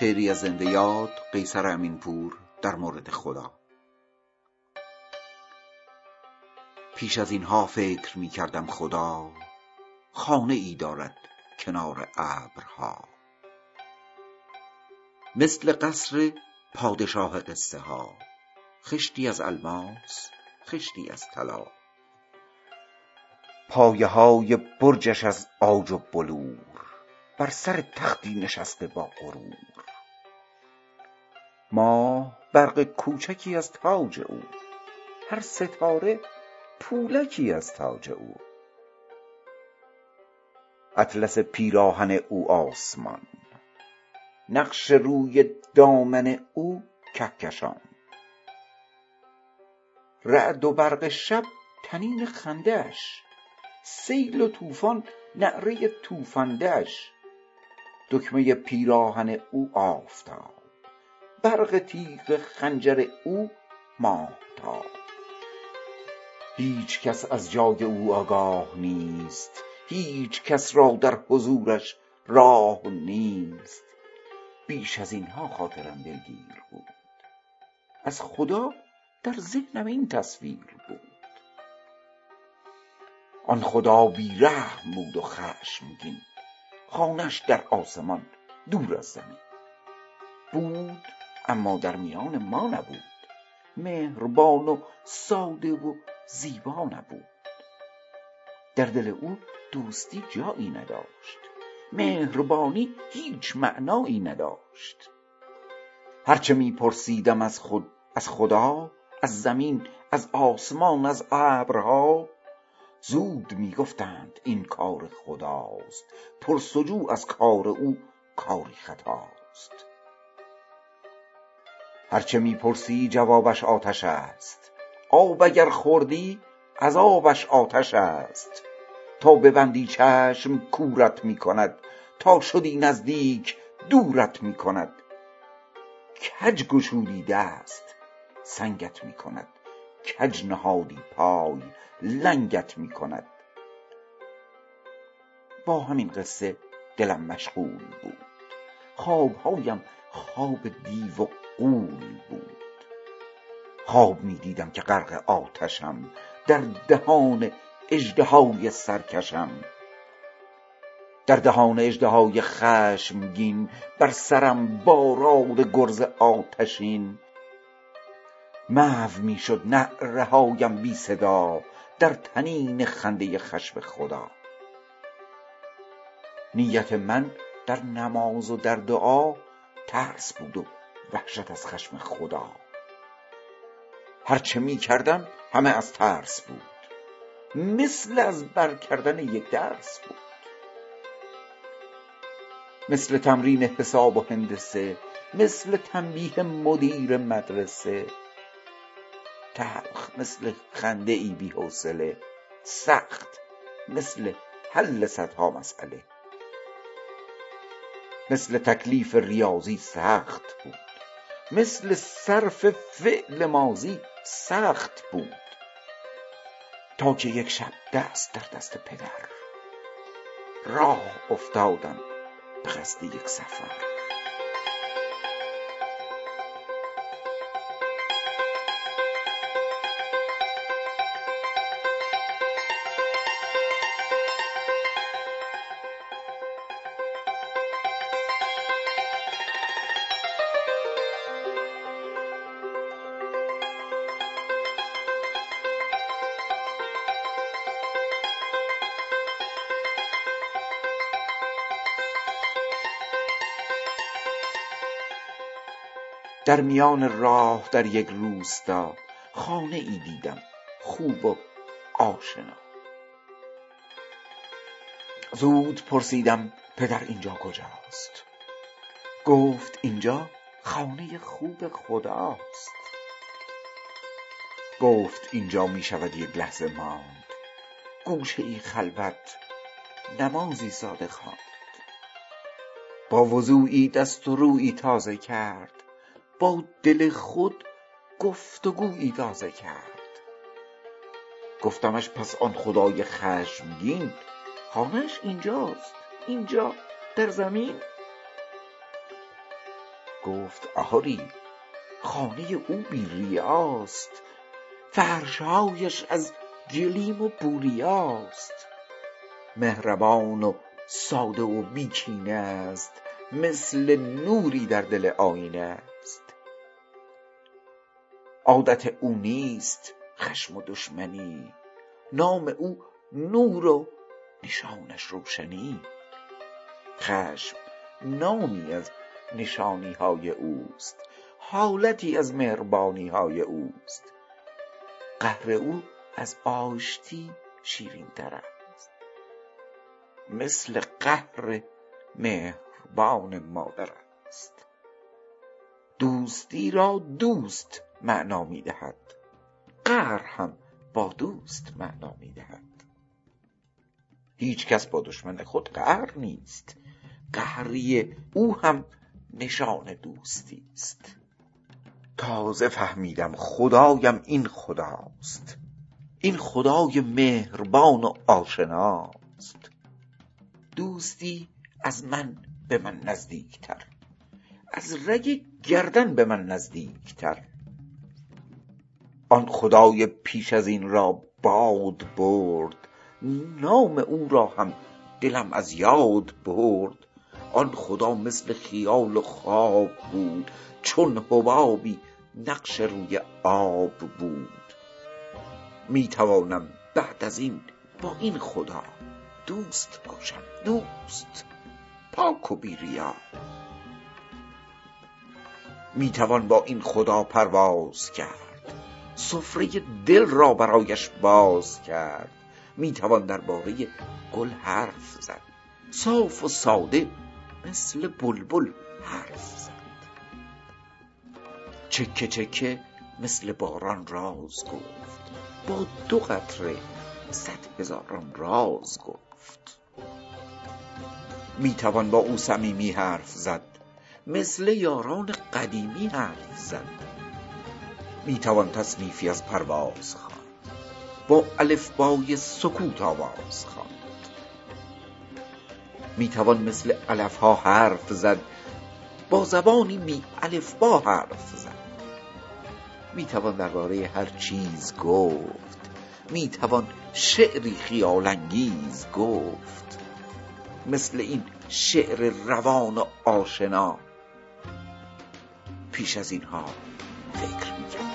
شعری از زنده یاد قیصر امینپور در مورد خدا. پیش از اینها فکر می کردم خدا خانه ای دارد کنار ابرها. مثل قصر پادشاه قصه ها خشتی از الماس خشتی از طلا. پایه های برجش از عاج و بلور بر سر تختی نشسته با غرور. ماه برق کوچکی از تاج او. هر ستاره پولکی از تاج او. اطلس پیراهن او آسمان. نقش روی دامن او کهکشان. رعد و برق شب طنین خنده اش سیل و طوفان نعره توفنده اش دکمه پیراهن او آفتاب. برق تیغ خنجر او ماهتاب. هیچ کس از جای او آگاه نیست هیچ کس را در حضورش راه نیست. بیش از اینها خاطرم دلگیر بود. از خدا در ذهنم این تصویر بود. آن خدا بی رحم بود و خشمگین خانش در آسمان دور از زمین بود. اما در میان ما نبود. مهربان و ساده و زیبا نبود. در دل او دوستی جایی نداشت. مهربانی هیچ معنایی نداشت. هرچه می پرسیدم از خود از خدا از زمین از آسمان از ابرها زود می گفتند این کار خداست. پرسجو از کار او کاری خطاست. هرچه می پرسی جوابش آتش است. آب اگر خوردی عذابش آتش است. تا ببندی چشم کورت می کند تا شدی نزدیک دورت می کند کج گشودی دست سنگت می کند کج نهادی پای لنگت می کند با همین قصه دلم مشغول بود. خوابهایم خواب دیو و غول بود. خواب می دیدم که غرق آتشم در دهان اژدهای سرکشم. در دهان اژدهای خشمگین بر سرم باراد گرز آتشین. محو می شد نعره هایم بی صدا در طنین خنده خشم خدا. نیت من در نماز و در دعا ترس بود و وحشت از خشم خدا. هرچه می کردم همه از ترس بود. مثل از بر کردن یک درس بود. مثل تمرین حساب و هندسه مثل تنبیه مدیر مدرسه. تلخ مثل خنده ای بی حوصله سخت مثل حل صدها مسئله. مثل تکلیف ریاضی سخت بود. مثل صرف فعل ماضی سخت بود. تا که یک شب دست در دست پدر راه افتادم به قصد یک سفر. در میان راه در یک روستا خانه ای دیدم خوب و آشنا. زود پرسیدم پدر اینجا کجاست؟ گفت اینجا خانه خوب خداست. گفت اینجا می شود یک لحظه ماند. گوشه ای خلوت نمازی ساده خواند. با وضوعی دست و رویی تازه کرد. با دل خود گفتگویی تازه کرد. گفتمش پس آن خدای خشمگین. خانهش اینجاست اینجا در زمین. گفت آری خانه او بی ریاست. فرشهایش از گلیم و بوریاست. مهربان و ساده و بیکینه است مثل نوری در دل آینه. عادت او نیست خشم و دشمنی. نام او نور و نشانش روشنی. خشم نامی از نشانی های اوست حالتی از مهربانی های اوست. قهر او از آشتی شیرین تر است. مثل قهر مهربان مادر است. دوستی را دوست معنا می دهد قهر هم با دوست معنا می دهد هیچ کس با دشمن خود قهر نیست. قهری او هم نشان دوستی است. تازه فهمیدم خدایم این خداست. این خدای مهربان و آشناست. دوستی از من به من نزدیکتر. از رگ گردن به من نزدیکتر. آن خدای پیش از این را باد برد. نام او را هم دلم از یاد برد. آن خدا مثل خیال و خواب بود چون حبابی نقش روی آب بود. می توانم بعد از این با این خدا دوست باشم دوست. پاک و بیریا می توان با این خدا پرواز کرد. سفره دل را برایش باز کرد. می توان درباره گل حرف زد. صاف و ساده مثل بلبل حرف زد. چکه چکه مثل باران راز گفت. با دو قطره صد هزاران راز گفت. می توان با او صمیمی حرف زد. مثل یاران قدیمی حرف زد. می توان تصنیفی از پرواز خواند. با الفبای سکوت آواز خواند. می توان مثل علف ها حرف زد. با زبانی بی الفبا حرف زد. می توان درباره هر چیز گفت. می توان شعری خیال انگیز گفت. مثل این شعر روان و آشنا. پیش از اینها فکر می کردم